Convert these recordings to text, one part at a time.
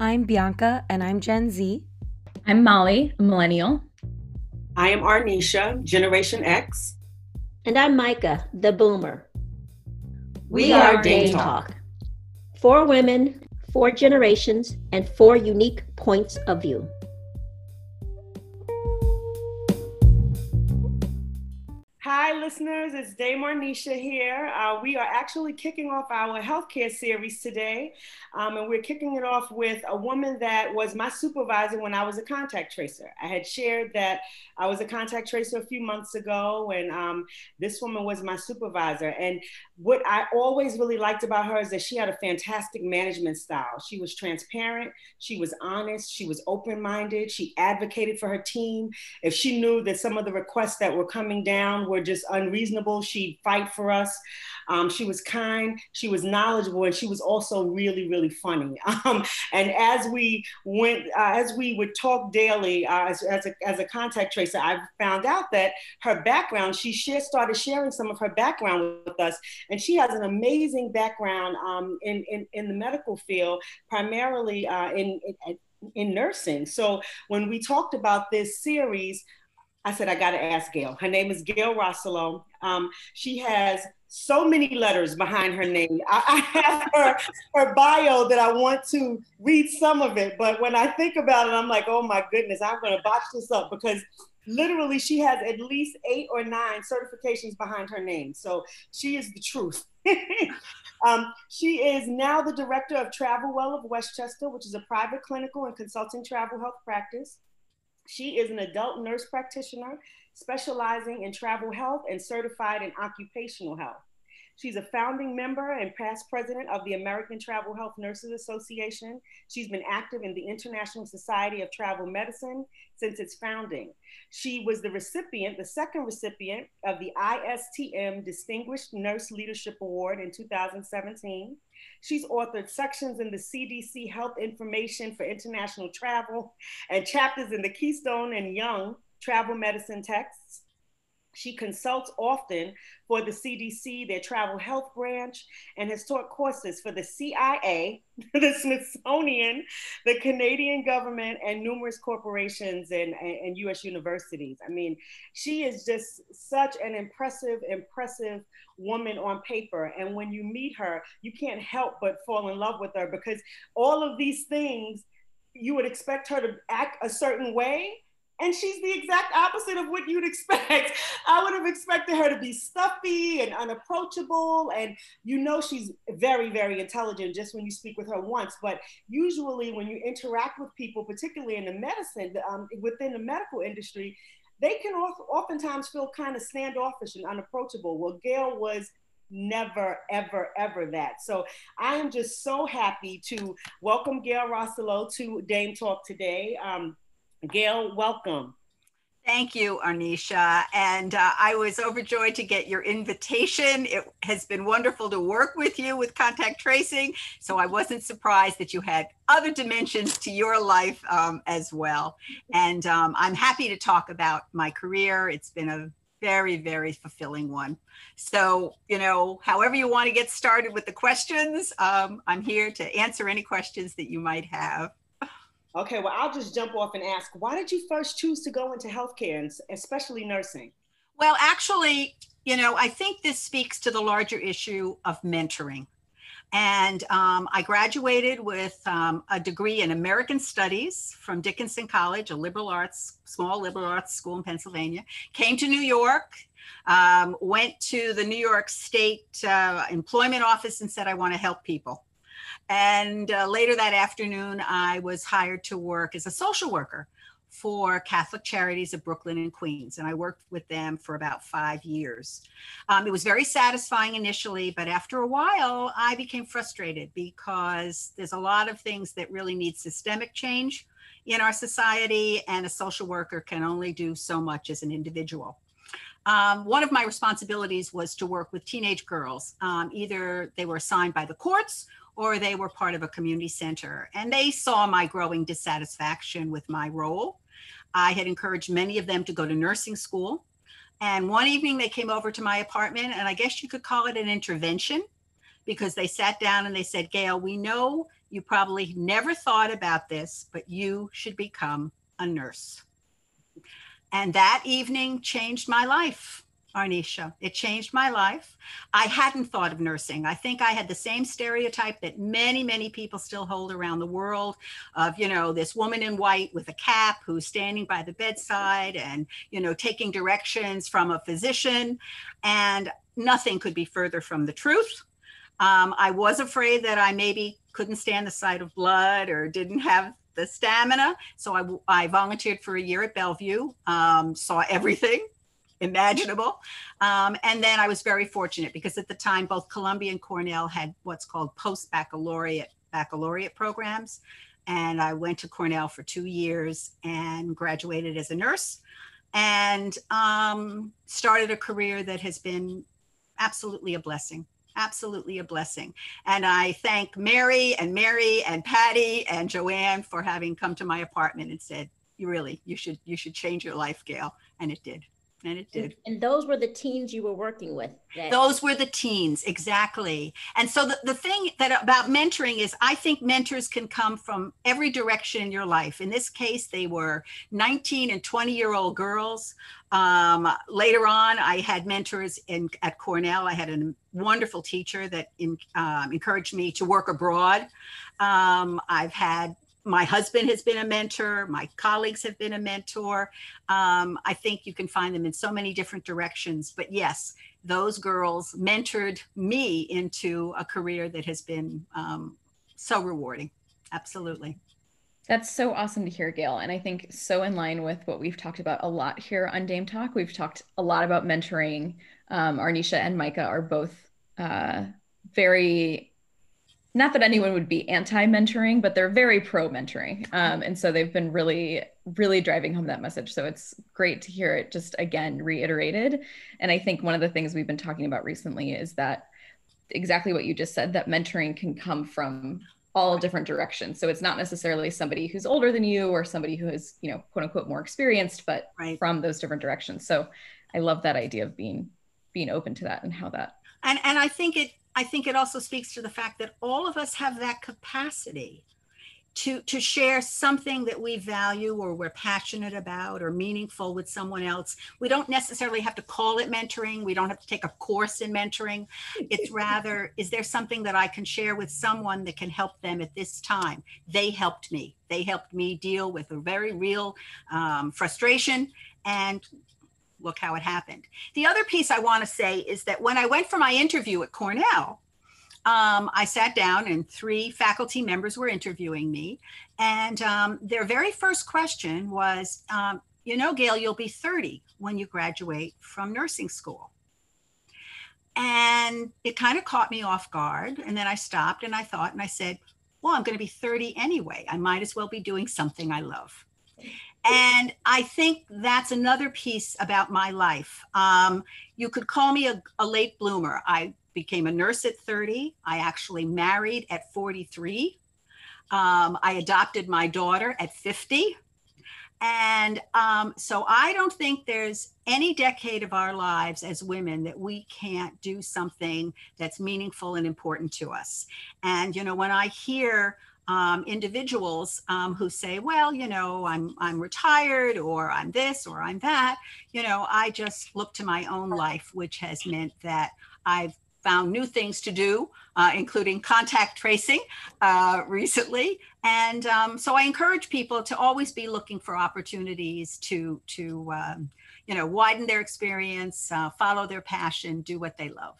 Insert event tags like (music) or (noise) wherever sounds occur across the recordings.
I'm Bianca, and I'm Gen Z. I'm Molly, a millennial. I am Arnisha, Generation X. And I'm Micah, the boomer. We, we are Dame Talk. Talk. Four women, four generations, and four unique points of view. Listeners. It's Dame Arnisha here. Uh, we are actually kicking off our healthcare series today. Um, and we're kicking it off with a woman that was my supervisor when I was a contact tracer. I had shared that I was a contact tracer a few months ago, and um, this woman was my supervisor. And what I always really liked about her is that she had a fantastic management style. She was transparent, she was honest, she was open minded, she advocated for her team. If she knew that some of the requests that were coming down were just unreasonable, she'd fight for us. Um, she was kind, she was knowledgeable, and she was also really, really funny. (laughs) Um, and as we went, uh, as we would talk daily uh, as, as, a, as a contact tracer, I found out that her background, she share, started sharing some of her background with us. And she has an amazing background um, in, in, in the medical field, primarily uh, in, in in nursing. So when we talked about this series, I said, I got to ask Gail. Her name is Gail Rosselot. Um, she has so many letters behind her name. I, I, have her, her bio that I want to read some of it, but when I think about it, I'm like, oh my goodness, I'm going to botch this up because literally she has at least eight or nine certifications behind her name. So she is the truth. (laughs) um, she is now the director of Travel Well of Westchester, which is a private clinical and consulting travel health practice. She is an adult nurse practitioner specializing in travel health and certified in occupational health. She's a founding member and past president of the American Travel Health Nurses Association. She's been active in the International Society of Travel Medicine since its founding. She was the recipient, the second recipient of the ISTM Distinguished Nurse Leadership Award in 2017. She's authored sections in the CDC Health Information for International Travel and chapters in the Keystone and Young Travel Medicine texts. She consults often for the CDC, their travel health branch, and has taught courses for the CIA, (laughs) the Smithsonian, the Canadian government, and numerous corporations and, and US universities. I mean, she is just such an impressive, impressive woman on paper. And when you meet her, you can't help but fall in love with her because all of these things you would expect her to act a certain way and she's the exact opposite of what you'd expect. (laughs) I would have expected her to be stuffy and unapproachable. And you know, she's very, very intelligent just when you speak with her once. But usually, when you interact with people, particularly in the medicine, um, within the medical industry, they can oftentimes feel kind of standoffish and unapproachable. Well, Gail was never, ever, ever that. So I am just so happy to welcome Gail Rosselot to Dame Talk today. Um, Gail, welcome. Thank you, Arnisha. And uh, I was overjoyed to get your invitation. It has been wonderful to work with you with contact tracing. So I wasn't surprised that you had other dimensions to your life um, as well. And um, I'm happy to talk about my career. It's been a very, very fulfilling one. So, you know, however you want to get started with the questions, um, I'm here to answer any questions that you might have. Okay, well, I'll just jump off and ask why did you first choose to go into healthcare and especially nursing? Well, actually, you know, I think this speaks to the larger issue of mentoring. And um, I graduated with um, a degree in American Studies from Dickinson College, a liberal arts, small liberal arts school in Pennsylvania. Came to New York, um, went to the New York State uh, Employment Office and said, I want to help people. And uh, later that afternoon, I was hired to work as a social worker for Catholic Charities of Brooklyn and Queens. And I worked with them for about five years. Um, it was very satisfying initially, but after a while, I became frustrated because there's a lot of things that really need systemic change in our society, and a social worker can only do so much as an individual. Um, one of my responsibilities was to work with teenage girls. Um, either they were assigned by the courts or they were part of a community center. And they saw my growing dissatisfaction with my role. I had encouraged many of them to go to nursing school. And one evening they came over to my apartment, and I guess you could call it an intervention because they sat down and they said, Gail, we know you probably never thought about this, but you should become a nurse. And that evening changed my life. Arnisha. It changed my life. I hadn't thought of nursing. I think I had the same stereotype that many, many people still hold around the world of, you know, this woman in white with a cap who's standing by the bedside and, you know, taking directions from a physician. And nothing could be further from the truth. Um, I was afraid that I maybe couldn't stand the sight of blood or didn't have the stamina. So I, I volunteered for a year at Bellevue, um, saw everything imaginable. Um, and then I was very fortunate because at the time, both Columbia and Cornell had what's called post baccalaureate baccalaureate programs. And I went to Cornell for two years and graduated as a nurse and um, started a career that has been absolutely a blessing absolutely a blessing. And I thank Mary and Mary and Patty and Joanne for having come to my apartment and said, "You really, you should, you should change your life, Gail," and it did and it did. And those were the teens you were working with. That- those were the teens, exactly. And so the, the thing that about mentoring is I think mentors can come from every direction in your life. In this case, they were 19 and 20 year old girls. Um, later on, I had mentors in at Cornell. I had a wonderful teacher that in, um, encouraged me to work abroad. Um, I've had my husband has been a mentor my colleagues have been a mentor um, i think you can find them in so many different directions but yes those girls mentored me into a career that has been um, so rewarding absolutely that's so awesome to hear, Gail. And I think so in line with what we've talked about a lot here on Dame Talk. We've talked a lot about mentoring. Um, Arnisha and Micah are both uh, very not that anyone would be anti-mentoring but they're very pro-mentoring. Um, and so they've been really really driving home that message. So it's great to hear it just again reiterated. And i think one of the things we've been talking about recently is that exactly what you just said that mentoring can come from all different directions. So it's not necessarily somebody who's older than you or somebody who is you know quote unquote more experienced but right. from those different directions. So i love that idea of being being open to that and how that and and i think it I think it also speaks to the fact that all of us have that capacity to, to share something that we value or we're passionate about or meaningful with someone else. We don't necessarily have to call it mentoring. We don't have to take a course in mentoring. It's rather, is there something that I can share with someone that can help them at this time? They helped me. They helped me deal with a very real um, frustration and look how it happened. The other piece I want to say is that when I went for my interview at Cornell, um, I sat down and three faculty members were interviewing me. And um, their very first question was, um, You know, Gail, you'll be 30 when you graduate from nursing school. And it kind of caught me off guard. And then I stopped and I thought, and I said, Well, I'm going to be 30 anyway. I might as well be doing something I love. And I think that's another piece about my life. Um, you could call me a, a late bloomer. I became a nurse at 30. I actually married at 43. Um, I adopted my daughter at 50. And um, so I don't think there's any decade of our lives as women that we can't do something that's meaningful and important to us. And, you know, when I hear um, individuals um, who say, well, you know, I'm, I'm retired or I'm this or I'm that, you know, I just look to my own life, which has meant that I've found new things to do, uh, including contact tracing uh, recently. And um, so I encourage people to always be looking for opportunities to, to um, you know, widen their experience, uh, follow their passion, do what they love.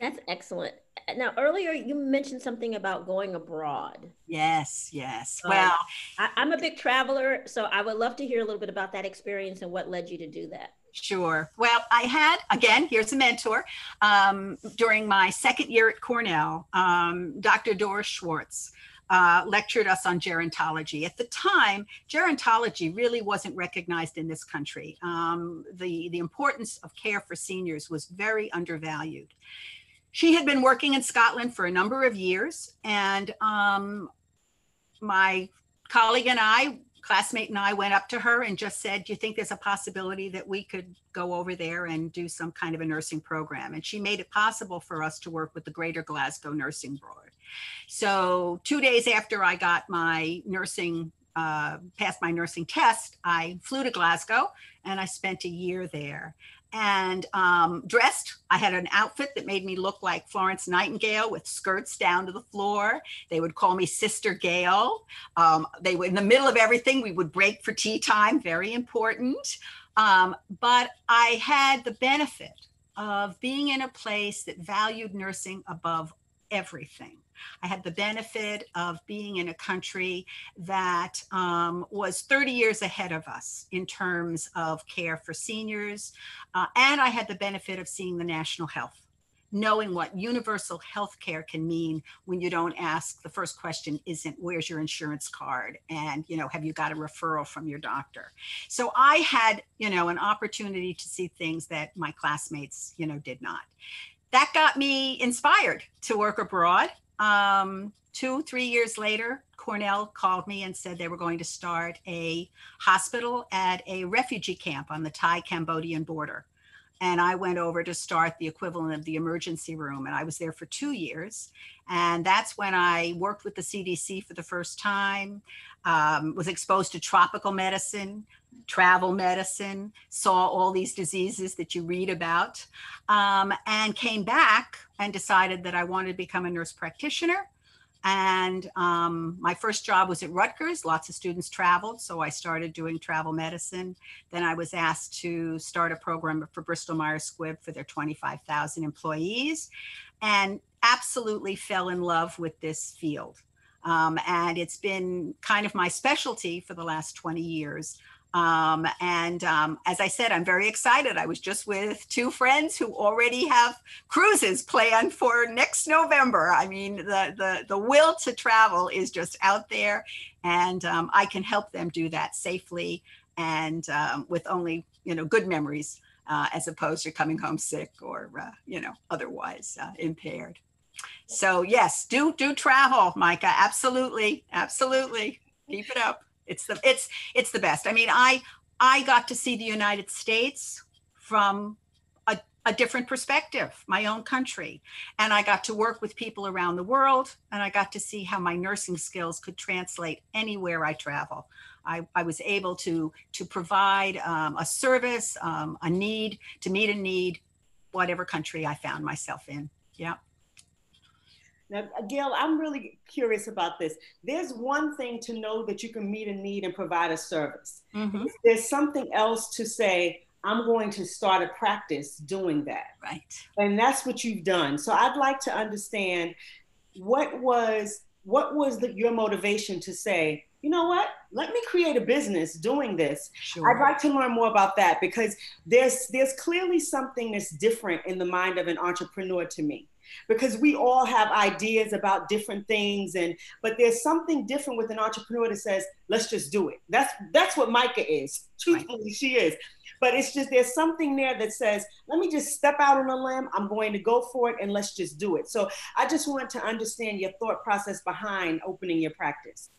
That's excellent. Now, earlier you mentioned something about going abroad. Yes, yes. well, I, I'm a big traveler, so I would love to hear a little bit about that experience and what led you to do that. Sure. Well, I had, again, here's a mentor. Um, during my second year at Cornell, um, Dr. Doris Schwartz uh, lectured us on gerontology. At the time, gerontology really wasn't recognized in this country. Um, the, the importance of care for seniors was very undervalued. She had been working in Scotland for a number of years, and um, my colleague and I classmate and I went up to her and just said, Do you think there's a possibility that we could go over there and do some kind of a nursing program? And she made it possible for us to work with the Greater Glasgow Nursing Board. So, two days after I got my nursing, uh, passed my nursing test, I flew to Glasgow and I spent a year there and um, dressed. I had an outfit that made me look like Florence Nightingale with skirts down to the floor. They would call me Sister Gail. Um, they were in the middle of everything. We would break for tea time, very important. Um, but I had the benefit of being in a place that valued nursing above everything. I had the benefit of being in a country that um, was 30 years ahead of us in terms of care for seniors. Uh, and I had the benefit of seeing the national health knowing what universal health care can mean when you don't ask the first question isn't where's your insurance card and you know have you got a referral from your doctor so i had you know an opportunity to see things that my classmates you know did not that got me inspired to work abroad um, two, three years later, Cornell called me and said they were going to start a hospital at a refugee camp on the Thai Cambodian border. And I went over to start the equivalent of the emergency room. And I was there for two years. And that's when I worked with the CDC for the first time, um, was exposed to tropical medicine, travel medicine, saw all these diseases that you read about, um, and came back and decided that I wanted to become a nurse practitioner. And um, my first job was at Rutgers. Lots of students traveled, so I started doing travel medicine. Then I was asked to start a program for Bristol Myers Squibb for their 25,000 employees, and absolutely fell in love with this field. Um, and it's been kind of my specialty for the last 20 years. Um, and um, as I said, I'm very excited. I was just with two friends who already have cruises planned for next November. I mean, the the the will to travel is just out there, and um, I can help them do that safely and um, with only you know good memories, uh, as opposed to coming home sick or uh, you know otherwise uh, impaired. So yes, do do travel, Micah. Absolutely, absolutely. Keep it up. It's the it's it's the best. I mean, I I got to see the United States from a, a different perspective, my own country. And I got to work with people around the world and I got to see how my nursing skills could translate anywhere I travel. I, I was able to to provide um, a service, um, a need, to meet a need, whatever country I found myself in. Yeah. Now, Gail, I'm really curious about this. There's one thing to know that you can meet a need and provide a service. Mm-hmm. There's something else to say, I'm going to start a practice doing that. Right. And that's what you've done. So I'd like to understand what was what was the, your motivation to say, you know what? Let me create a business doing this. Sure. I'd like to learn more about that because there's there's clearly something that's different in the mind of an entrepreneur to me because we all have ideas about different things and but there's something different with an entrepreneur that says let's just do it that's that's what micah is truthfully right. she is but it's just there's something there that says let me just step out on a limb i'm going to go for it and let's just do it so i just want to understand your thought process behind opening your practice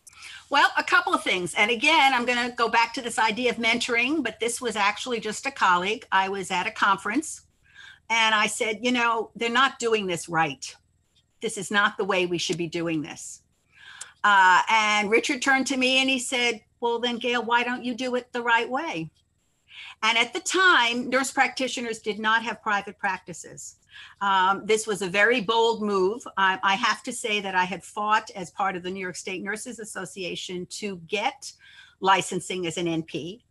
well, a couple of things. And again, I'm going to go back to this idea of mentoring, but this was actually just a colleague. I was at a conference and I said, you know, they're not doing this right. This is not the way we should be doing this. Uh, and Richard turned to me and he said, well, then, Gail, why don't you do it the right way? And at the time, nurse practitioners did not have private practices. Um, this was a very bold move. I, I, have to say that I had fought as part of the New York State Nurses Association to get licensing as an NP,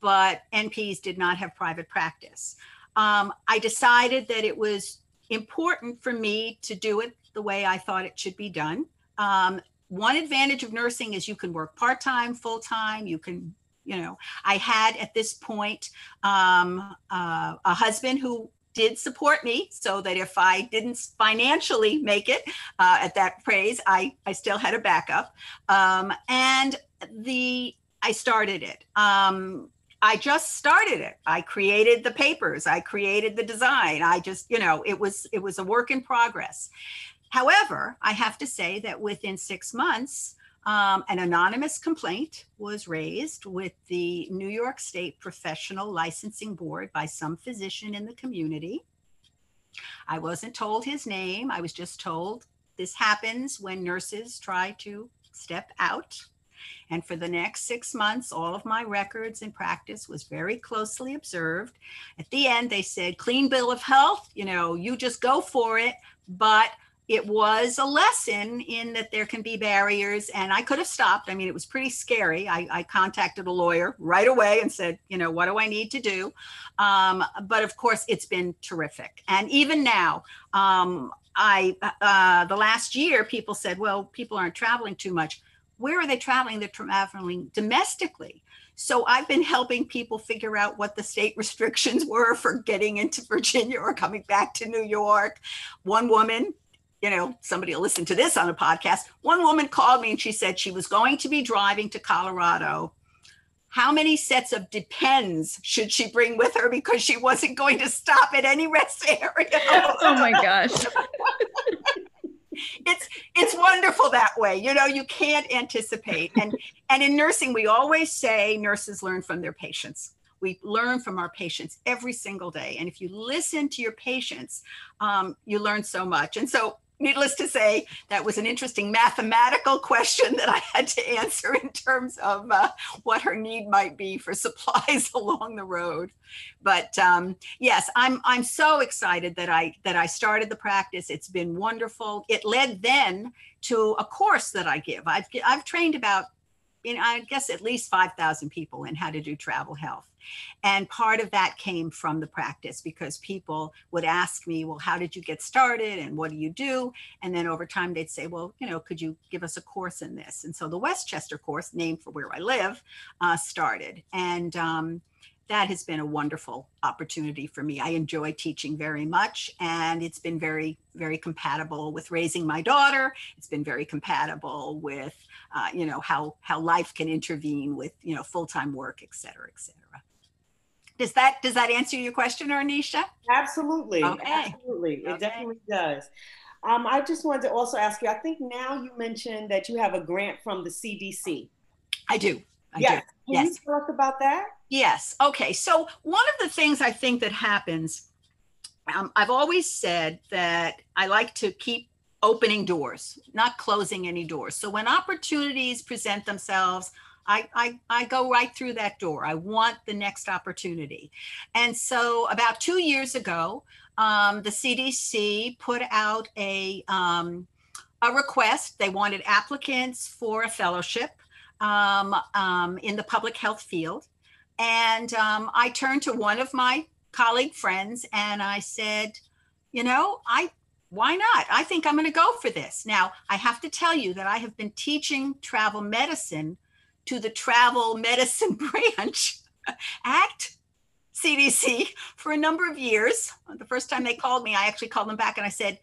but NPs did not have private practice um, I decided that it was important for me to do it the way I thought it should be done. Um, one advantage of nursing is you can work part time, full time. You can, you know, I had at this point um, uh, a husband who did support me so that if I didn't financially make it uh, at that praise, I, I still had a backup. Um, and the I started it. Um, I just started it. I created the papers, I created the design. I just, you know, it was it was a work in progress. However, I have to say that within 6 months, um, an anonymous complaint was raised with the New York State Professional Licensing Board by some physician in the community. I wasn't told his name. I was just told this happens when nurses try to step out. And for the next six months, all of my records and practice was very closely observed. At the end, they said, clean bill of health, you know, you just go for it. But it was a lesson in that there can be barriers and i could have stopped. I mean it was pretty scary. I, I contacted a lawyer right away and said you know what do i need to do? Um, but of course it's been terrific. And even now um, i uh, the last year people said well people aren't traveling too much where are they traveling they're traveling domestically so I've been helping people figure out what the state (laughs) restrictions were for getting into Virginia or coming back to New York. One woman you know, somebody will listen to this on a podcast. One woman called me and she said she was going to be driving to Colorado. How many sets of depends should she bring with her because she wasn't going to stop at any rest (laughs) area? oh my gosh. (laughs) it's it's wonderful that way. You know, you can't anticipate. And (laughs) and in nursing we always say nurses learn from their patients we learn from our patients every single day and if you listen to your patients um, you learn so much and so needless to say, that was an interesting mathematical question that I had to answer in terms of uh, what her need might be for supplies (laughs) along the road. But um, yes, I'm I'm so excited that I that I started the practice. It's been wonderful. It led then to a course that I give. I've I've trained about, in I guess at least five thousand people in how to do travel health. And part of that came from the practice because people would ask me, well, how did you get started and what do you do? And then over time they'd say, well, you know, could you give us a course in this? And so the Westchester course, named for where I live, uh, started. And um, that has been a wonderful opportunity for me. I enjoy teaching very much, and it's been very, very compatible with raising my daughter. It's been very compatible with, uh, you know, how how life can intervene with, you know, full time work, et cetera, et cetera. Does that does that answer your question, Arnisha? Absolutely. Okay. Absolutely. It okay. definitely does. Um, I just wanted to also ask you. I think now you mentioned that you have a grant from the CDC. I do. I yes. Do. Can yes. you talk about that? Yes. Okay. So one of the things I think that happens, um, I've always said that I like to keep opening doors, not closing any doors. So when opportunities present themselves, I, I, I go right through that door. I want the next opportunity. And so about two years ago, um, the CDC put out a, um, a request. They wanted applicants for a fellowship um, um in the public health field. And um, I turned to one of my colleague friends and I said, you know, I why not? I think I'm going to go for this. Now, I have to tell you that I have been teaching travel medicine to the travel medicine (laughs) branch act CDC for a number of years. The first time they called me, I actually called them back and I said,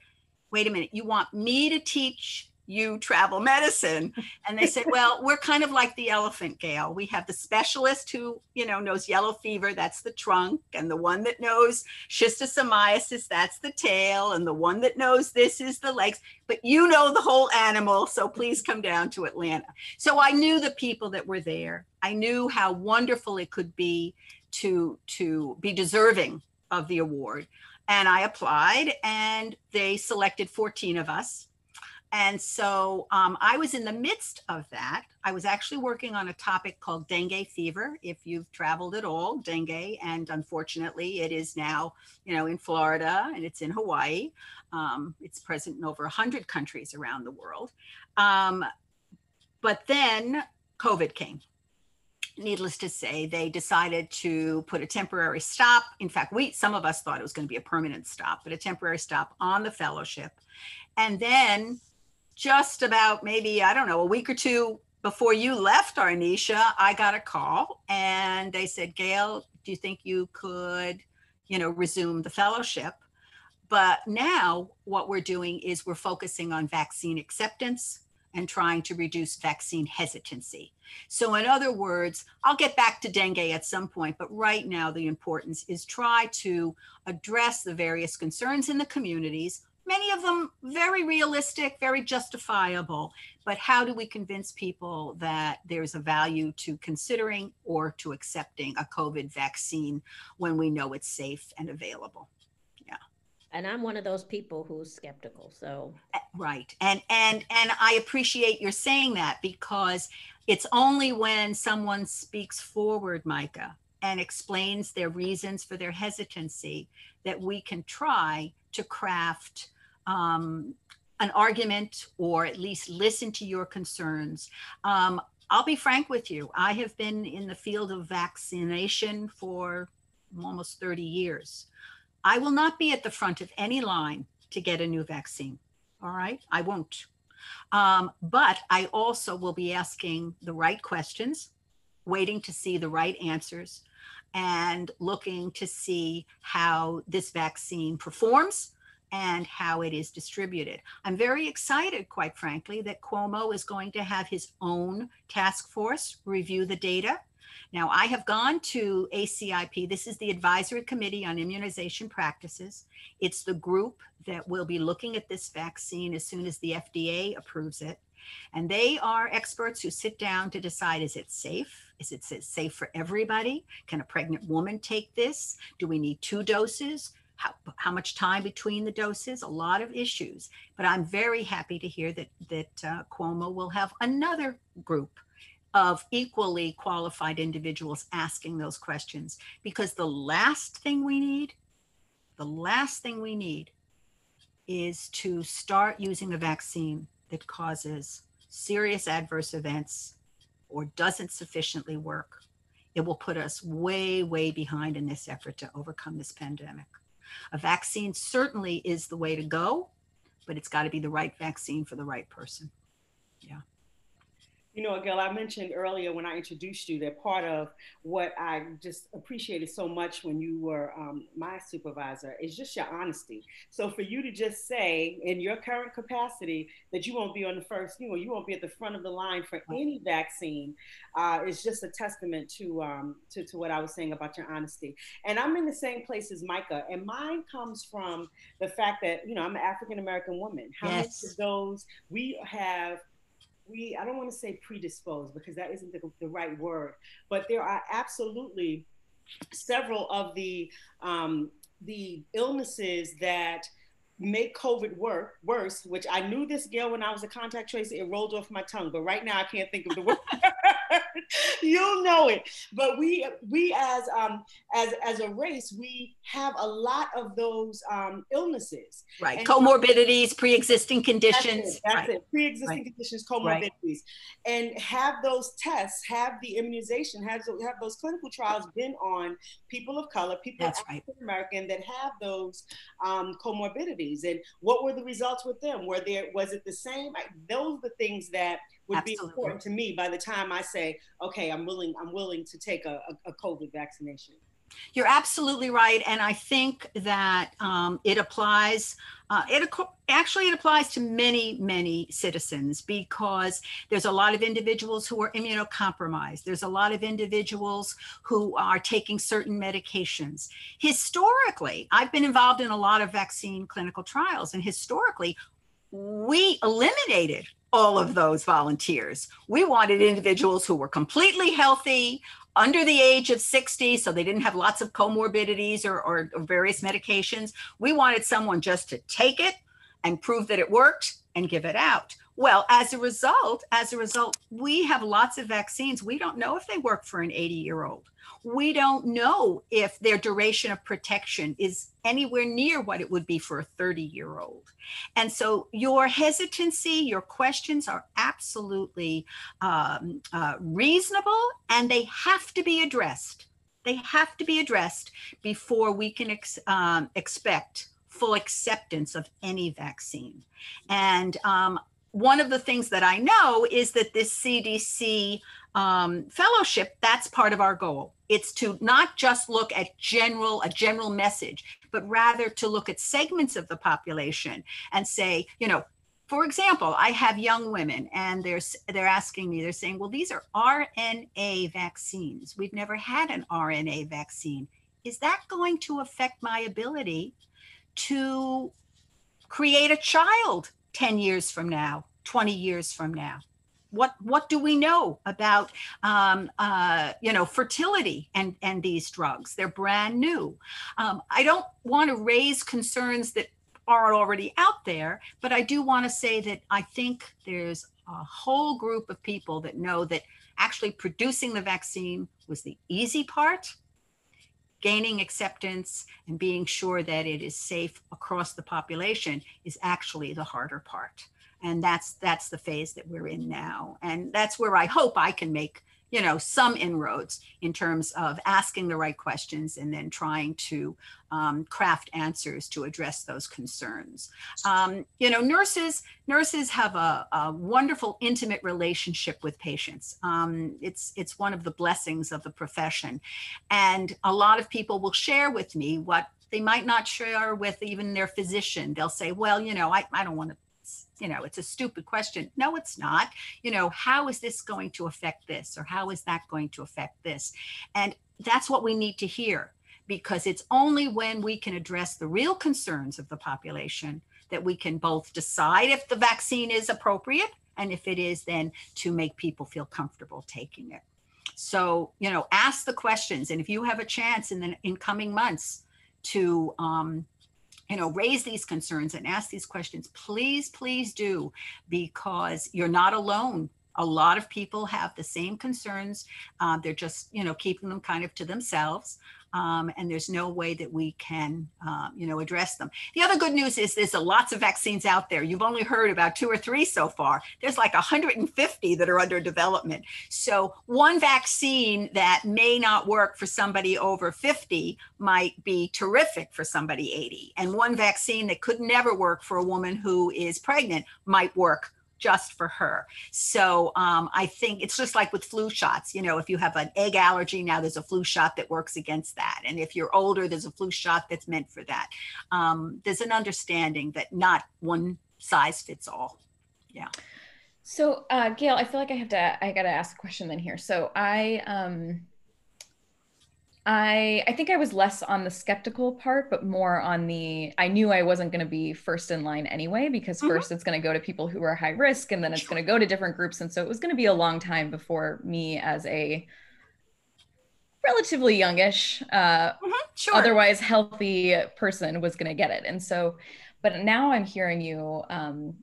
wait a minute, you want me to teach you travel medicine. And they said well we're kind of like the elephant Gail. We have the specialist who you know knows yellow fever that's the trunk and the one that knows schistosomiasis that's the tail and the one that knows this is the legs. But you know the whole animal so please come down to atlanta. So i knew the people that were there. I knew how wonderful it could be to to be deserving of the award. And i applied and they selected 14 of us and so um, I was in the midst of that. I was actually working on a topic called dengue fever. If you've traveled at all, dengue, and unfortunately, it is now, you know, in Florida and it's in Hawaii. Um, it's present in over 100 countries around the world. Um, but then COVID came. Needless to say, they decided to put a temporary stop. In fact, we some of us thought it was going to be a permanent stop, but a temporary stop on the fellowship. And then just about maybe, I don't know, a week or two before you left, Arnisha, I got a call and they said, Gail, do you think you could, you know, resume the fellowship? But now what we're doing is we're focusing on vaccine acceptance and trying to reduce vaccine hesitancy. So, in other words, I'll get back to dengue at some point, but right now the importance is try to address the various concerns in the communities many of them very realistic, very justifiable. But how do we convince people that there's a value to considering or to accepting a COVID vaccine when we know it's safe and available? Yeah. And I'm one of those people who's skeptical. So Eh, Right. And and and I appreciate your saying that because it's only when someone speaks forward, Micah, and explains their reasons for their hesitancy that we can try to craft um, an argument or at least listen to your concerns. Um, I'll be frank with you. I have been in the field of vaccination for almost 30 years. I will not be at the front of any line to get a new vaccine. All right, I won't. Um, but I also will be asking the right questions, waiting to see the right answers, and looking to see how this vaccine performs and how it is distributed. I'm very excited, quite frankly, that Cuomo is going to have his own task force review the data. Now, I have gone to ACIP. This is the Advisory Committee on Immunization Practices. It's the group that will be looking at this vaccine as soon as the FDA approves it. And they are experts who sit down to decide is it safe? Is it safe for everybody? Can a pregnant woman take this? Do we need two doses? How, how much time between the doses? A lot of issues. But I'm very happy to hear that, that uh, Cuomo will have another group of equally qualified individuals asking those questions because the last thing we need, the last thing we need is to start using a vaccine that causes serious adverse events or doesn't sufficiently work. It will put us way, way behind in this effort to overcome this pandemic. A vaccine certainly is the way to go, but it's got to be the right vaccine for the right person. Yeah. You know, Gail, I mentioned earlier when I introduced you that part of what I just appreciated so much when you were um, my supervisor is just your honesty. So for you to just say in your current capacity that you won't be on the first, you know, you won't be at the front of the line for any vaccine uh, is just a testament to, um, to, to what I was saying about your honesty. And I'm in the same place as Micah, and mine comes from the fact that, you know, I'm an African American woman. How Yes. many of those we have i don't want to say predisposed because that isn't the, the right word but there are absolutely several of the um, the illnesses that make covid work worse which i knew this girl when i was a contact tracer it rolled off my tongue but right now i can't think of the (laughs) word you'll know it but we we as um as as a race we have a lot of those um illnesses Right. And- Comorbidities, pre-existing that's conditions. it. That's right. it. Pre-existing Right. conditions, Right. comorbidities, and have those tests, have the immunization, have those, have those clinical trials been on people of color, people That's. African American that have those um, comorbidities, and what were the results with them? Were there was it the same? Like, those are the things that would be important to me by the time I say, okay, I'm willing, I'm willing to take a, a, a COVID vaccination. You're absolutely right, and I think that um, it applies. Uh, it actually it applies to many many citizens because there's a lot of individuals who are immunocompromised. There's a lot of individuals who are taking certain medications. Historically, I've been involved in a lot of vaccine clinical trials, and historically, we eliminated all of those volunteers. We wanted individuals who were completely healthy, under the age of 60, so they didn't have lots of comorbidities or, or, or various medications. We wanted someone just to take it and prove that it worked and give it out. Well, as a result, as a result, we have lots of vaccines. We don't know if they work for an 80 year old. We don't know if their duration of protection is anywhere near what it would be for a 30 year old. And so your hesitancy, your questions are absolutely um, uh, reasonable and they have to be addressed. They have to be addressed before we can ex- um, expect full acceptance of any vaccine. And um, one of the things that I know is that this CDC um, fellowship, that's part of our goal. It's to not just look at general, a general message, but rather to look at segments of the population and say, you know, for example, I have young women and they're, they're asking me, they're saying, well, these are RNA vaccines. We've never had an RNA vaccine. Is that going to affect my ability to create a child 10 years from now, 20 years from now? What, what do we know about um, uh, you know fertility and and these drugs they're brand new um, i don't want to raise concerns that are already out there but i do want to say that i think there's a whole group of people that know that actually producing the vaccine was the easy part gaining acceptance and being sure that it is safe across the population is actually the harder part. And that's that's the phase that we're in now. And that's where i hope i can make you know some inroads in terms of asking the right questions and then trying to um, craft answers to address those concerns. Um, you know nurses nurses have a, a wonderful intimate relationship with patients. Um, it's it's one of the blessings of the profession. And a lot of people will share with me what they might not share with even their physician. They'll say well you know i, I don't want to you know it's a stupid question. No it's not. You know how is this going to affect this or how is that going to affect this? And that's what we need to hear because it's only when we can address the real concerns of the population that we can both decide if the vaccine is appropriate and if it is then to make people feel comfortable taking it. So you know ask the questions and if you have a chance in the in coming months to um, you know raise these concerns and ask these questions please please do because you're not alone. A lot of people have the same concerns. Uh, they're just you know keeping them kind of to themselves um, and there's no way that we can, um, you know, address them. The other good news is there's lots of vaccines out there. You've only heard about two or three so far. There's like 150 that are under development. So one vaccine that may not work for somebody over 50 might be terrific for somebody 80, and one vaccine that could never work for a woman who is pregnant might work just for her. So um, I think it's just like with flu shots. You know, if you have an egg allergy, now there's a flu shot that works against that. And if you're older, there's a flu shot that's meant for that. Um, there's an understanding that not one size fits all. Yeah. So, uh, Gail, I feel like I have to, I got to ask a question then here. So I, um, I I think I was less on the skeptical part, but more on the I knew I wasn't going to be first in line anyway because 1st mm-hmm. it's going to go to people who are high risk and then it's going to go to different groups and so it was going to be a long time before me as a relatively youngish uh mm-hmm. sure. otherwise healthy person was going to get it. And so but now I'm hearing you um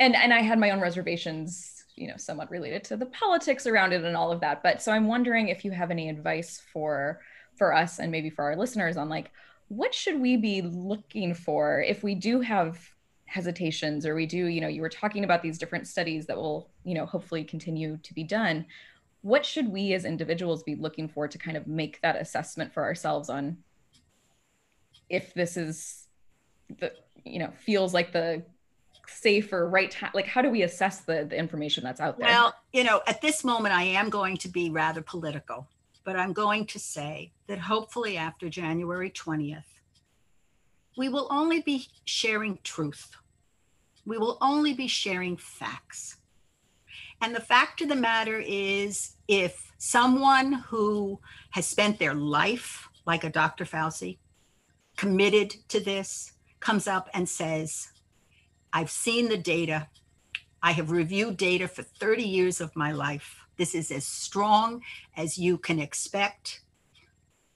and and I had my own reservations you know somewhat related to the politics around it and all of that. But so i'm wondering if you have any advice for for us and maybe for our listeners on like what should we be looking for if we do have hesitations or we do you know you were talking about these different studies that will you know hopefully continue to be done. What should we as individuals be looking for to kind of make that assessment for ourselves on if this is the you know feels like the safe or right time like how do we assess the, the information that's out there? Well you know at this moment i am going to be rather political but i'm going to say that hopefully after january 20th we will only be sharing truth. We will only be sharing facts. And the fact of the matter is if someone who has spent their life like a dr fauci committed to this comes up and says I've seen the data. I have reviewed data for 30 years of my life. This is as strong as you can expect.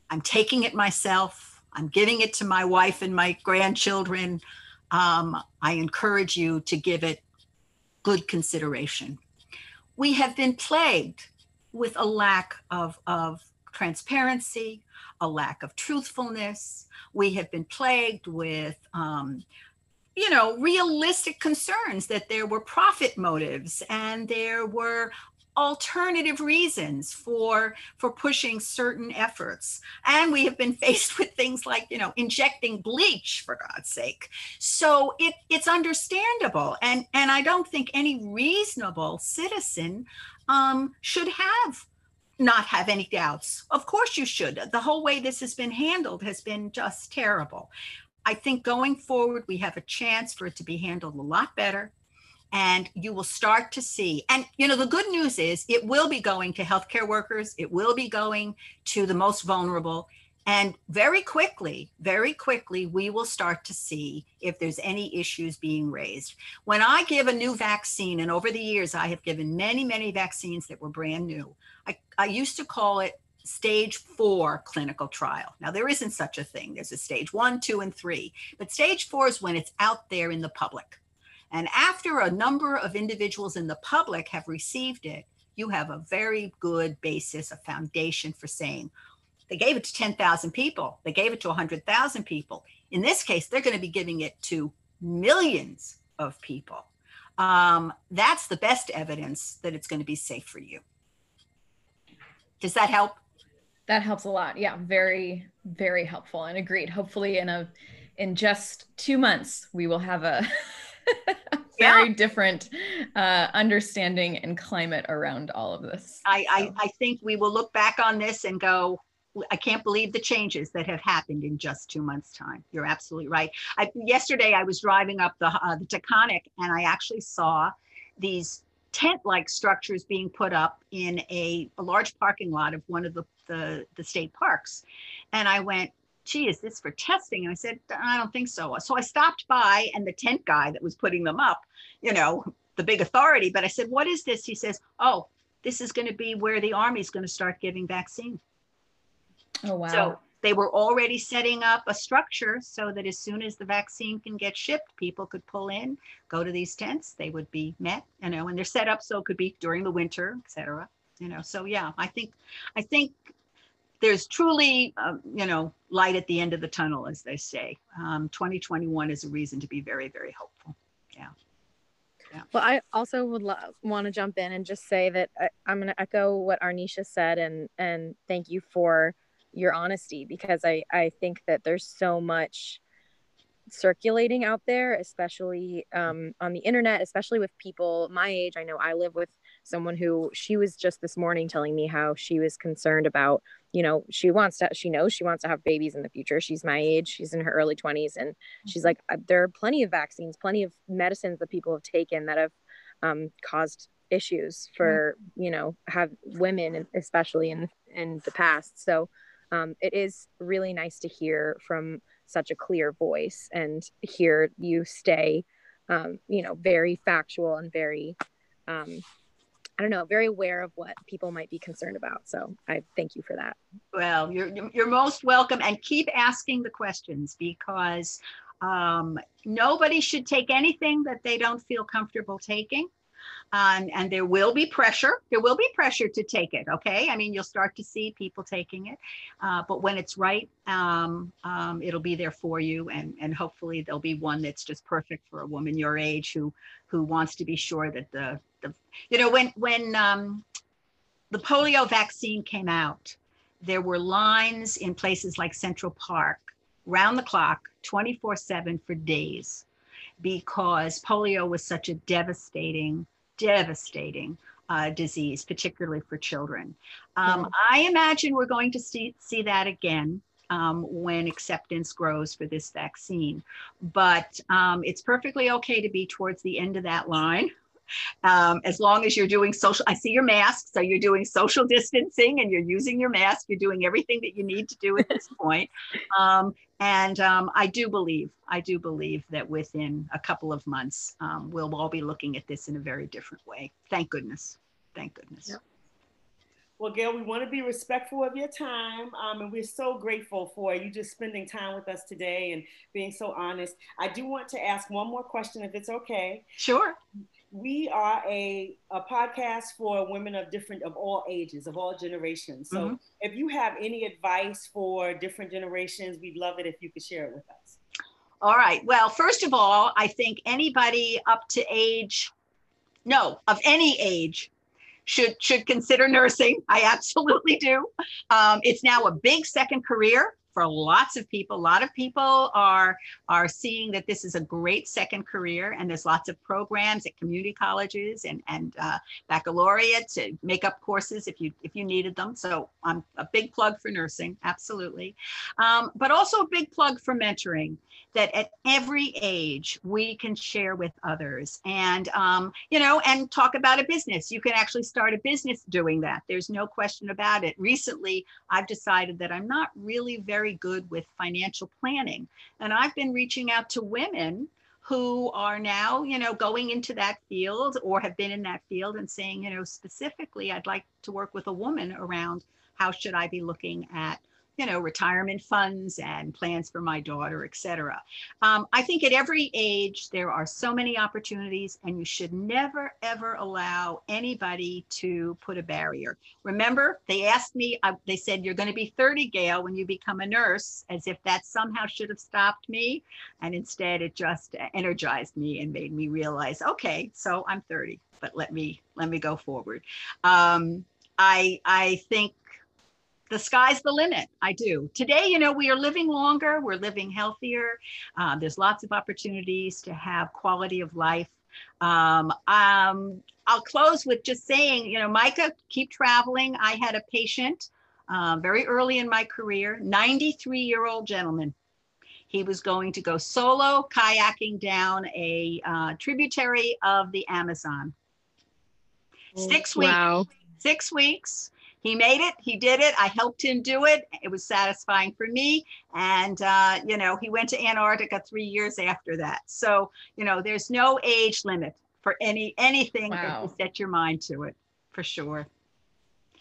I'm taking it myself. I'm giving it to my wife and my grandchildren. Um, I encourage you to give it good consideration. We have been plagued with a lack of, of transparency, a lack of truthfulness. We have been plagued with um, you know, realistic concerns that there were profit motives and there were alternative reasons for for pushing certain efforts. And we have been (laughs) faced with things like you know injecting bleach for god's sake. So it it's understandable. And and i don't think any reasonable citizen um, should have not have any doubts. Of course you should. The whole way this has been handled has been just terrible I think going forward, we have a chance for it to be handled a lot better. And you will start to see. And, you know, the good news is it will be going to healthcare workers, it will be going to the most vulnerable. And very quickly, very quickly, we will start to see if there's any issues being raised. When I give a new vaccine, and over the years, I have given many, many vaccines that were brand new, I, I used to call it stage four clinical trial. Now, there isn't such a thing. There's a stage one, two, and three. But stage four is when it's out there in the public. And after a number of individuals in the public have received it, you have a very good basis, a foundation for saying, they gave it to 10,000 people, they gave it to 100,000 people. In this case, they're going to be giving it to millions of people. Um, that's the best evidence that it's going to be safe for you. Does that help? That helps a lot. Yeah, very, very helpful and agreed. Hopefully, in a in just two months, we will have a (laughs) very yeah. different uh, understanding and climate around all of this. I, so. I, I think we will look back on this and go, I can't believe the changes that have happened in just two months' time. You're absolutely right. I, yesterday, I was driving up the uh, the Taconic, and I actually saw these tent-like structures being put up in a, a large parking lot of one of the, the the state parks, and I went, gee, is this for testing? And I said, I don't think so. So I stopped by and the tent guy that was putting them up, you know, the big authority, but I said, what is this? He says, oh, this is going to be where the Army's going to start giving vaccine. Oh, wow. So they were already setting up a structure so that as soon as the vaccine can get shipped, people could pull in, go to these tents. They would be met, you know, and they're set up so it could be during the winter, et cetera. You know, so yeah, I think, I think there's truly, um, you know, light at the end of the tunnel, as they say. Um, 2021 is a reason to be very, very hopeful. Yeah. yeah. Well, I also would lo- want to jump in and just say that I, I'm going to echo what Arnisha said and and thank you for your honesty because I I think that there's so much circulating out there, especially um, on the internet, especially with people my age. I know I live with someone who she was just this morning telling me how she was concerned about you know she wants to she knows she wants to have babies in the future she's my age she's in her early 20s and she's mm-hmm. like uh, there are plenty of vaccines plenty of medicines that people have taken that have um, caused issues for mm-hmm. you know have women especially in in the past so um, it is really nice to hear from such a clear voice and hear you stay um, you know very factual and very um, I don't know, very aware of what people might be concerned about. So I thank you for that. Well, you're you're most welcome, and keep asking the questions because um, nobody should take anything that they don't feel comfortable taking. Um, and there will be pressure. There will be pressure to take it. Okay. I mean, you'll start to see people taking it, uh, but when it's right, um, um, it'll be there for you, and and hopefully there'll be one that's just perfect for a woman your age who who wants to be sure that the the you know when when um, the polio vaccine came out, there were lines in places like Central Park, round the clock, 24 7 for days, because polio was such a devastating devastating uh, disease, particularly for children. Um, I imagine we're going to see, see that again um, when acceptance grows for this vaccine. But um, it's perfectly okay to be towards the end of that line um, as long as you're doing social, I see your mask, so you're doing social distancing and you're using your mask. You're doing everything that you need to do at this point. And um, I do believe, I do believe that within a couple of months, um, we'll all be looking at this in a very different way. Thank goodness. Thank goodness. Yep. Well, Gail, we want to be respectful of your time, um, and we're so grateful for you just spending time with us today and being so honest. I do want to ask one more question, if it's okay. Sure we are a, a podcast for women of different of all ages of all generations. So mm-hmm. if you have any advice for different generations we'd love it if you could share it with us. All right. Well first of all i think anybody up to age no of any age should should consider nursing. I absolutely do. Um, it's now a big second career for lots of people. A lot of people are are seeing that this is a great second career, and there's lots of programs at community colleges and and uh, baccalaureate to make up courses if you if you needed them. So I'm a big plug for nursing, absolutely, um, but also a big plug for mentoring. That at every age we can share with others, and um, you know, and talk about a business. You can actually start a business doing that. There's no question about it. Recently, I've decided that I'm not really very very good with financial planning. And I've been reaching out to women who are now, you know, going into that field or have been in that field and saying, you know, specifically, I'd like to work with a woman around how should I be looking at you know, retirement funds and plans for my daughter, et cetera. Um, I think at every age, there are so many opportunities, and you should never, ever allow anybody to put a barrier. Remember, they asked me, they said, You're going to be 30, Gail, when you become a nurse, as if that somehow should have stopped me. And instead, it just energized me and made me realize, okay, so I'm 30, but let me let me go forward. Um, I I think the sky's the limit. I do. Today, you know, we are living longer, we're living healthier. Uh, there's lots of opportunities to have quality of life. Um, um, I'll close with just saying, you know, Micah, keep traveling. I had a patient uh, very early in my career, 93 year old gentleman. He was going to go solo kayaking down a uh, tributary of the Amazon. Six weeks. Wow. Six weeks he made it. He did it. I helped him do it. It was satisfying for me. And uh, you know he went to antarctica three years after that. So you know there's no age limit for any anything wow. if you set your mind to it for sure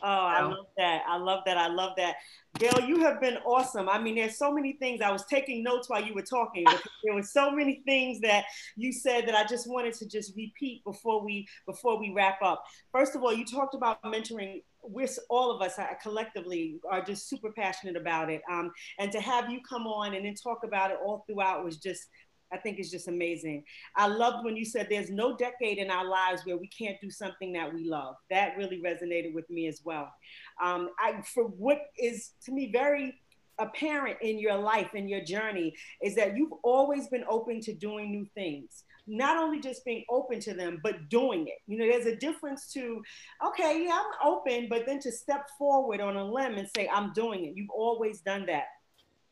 Oh, I love that. I love that. I love that. Gail, you have been awesome. I mean, there's so many things. I was taking notes while you were talking. (laughs) there were so many things that you said that I just wanted to just repeat before we before we wrap up. First of all, you talked about mentoring we're all of us uh, collectively are just super passionate about it. Um, and to have you come on and then talk about it all throughout was just, I think it's just amazing. I loved when you said there's no decade in our lives where we can't do something that we love. That really resonated with me as well. Um, I, for what is to me very apparent in your life in your journey is that you've always been open to doing new things not only just being open to them, but doing it. You know, there's a difference to, okay, yeah, I'm open, but then to step forward on a limb and say, I'm doing it. You've always done that.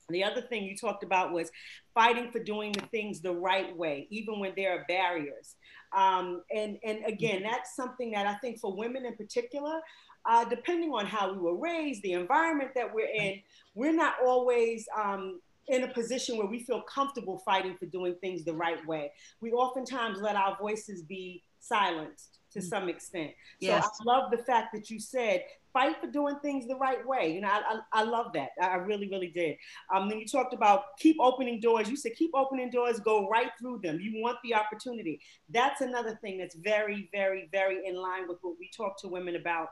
The other thing you talked about was fighting for doing the things the right way, even when there are barriers. Um, and, and again, that's something that I think for women in particular, uh, depending on how we were raised, the environment that we're in, we're not always um, in a position where we feel comfortable fighting for doing things the right way. We oftentimes let our voices be silenced to mm. some extent. Yes. So I love the fact that you said fight for doing things the right way. You know, I, I, I love that. I really, really did. Um, then you talked about keep opening doors. You said keep opening doors, go right through them. You want the opportunity. That's another thing that's very, very, very in line with what we talk to women about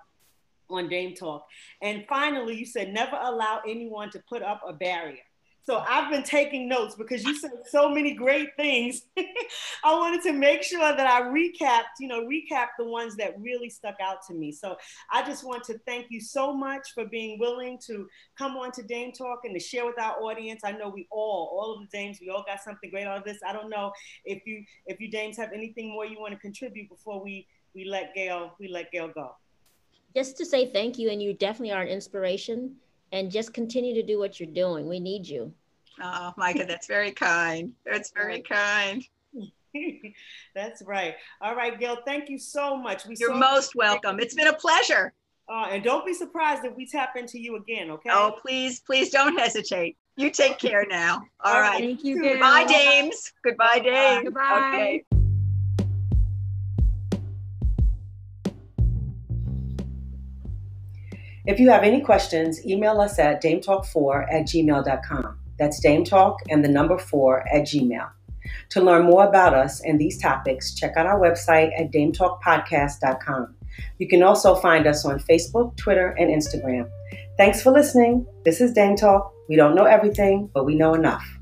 on Dame Talk. And finally, you said never allow anyone to put up a barrier. So I've been taking notes because you said so many great things. (laughs) I wanted to make sure that I recapped, you know, recap the ones that really stuck out to me. So I just want to thank you so much for being willing to come on to Dame Talk and to share with our audience. I know we all, all of the dames, we all got something great out of this. I don't know if you if you dames have anything more you want to contribute before we we let Gail we let Gail go. Just to say thank you, and you definitely are an inspiration and just continue to do what you're doing. We need you. Oh, Micah, that's very kind. That's very kind. (laughs) that's right. All right, Gail, thank you so much. We you're most welcome. It's been a pleasure. Uh, and don't be surprised if we tap into you again, okay? Oh, please, please don't hesitate. You take care now. All right. Thank you. Goodbye, Dames. Goodbye, Dames. Goodbye. Okay. If you have any questions, email us at dametalk4 at gmail.com. That's dametalk and the number 4 at gmail. To learn more about us and these topics, check out our website at dametalkpodcast.com. You can also find us on Facebook, Twitter, and Instagram. Thanks for listening. This is Dame Talk. We don't know everything, but we know enough.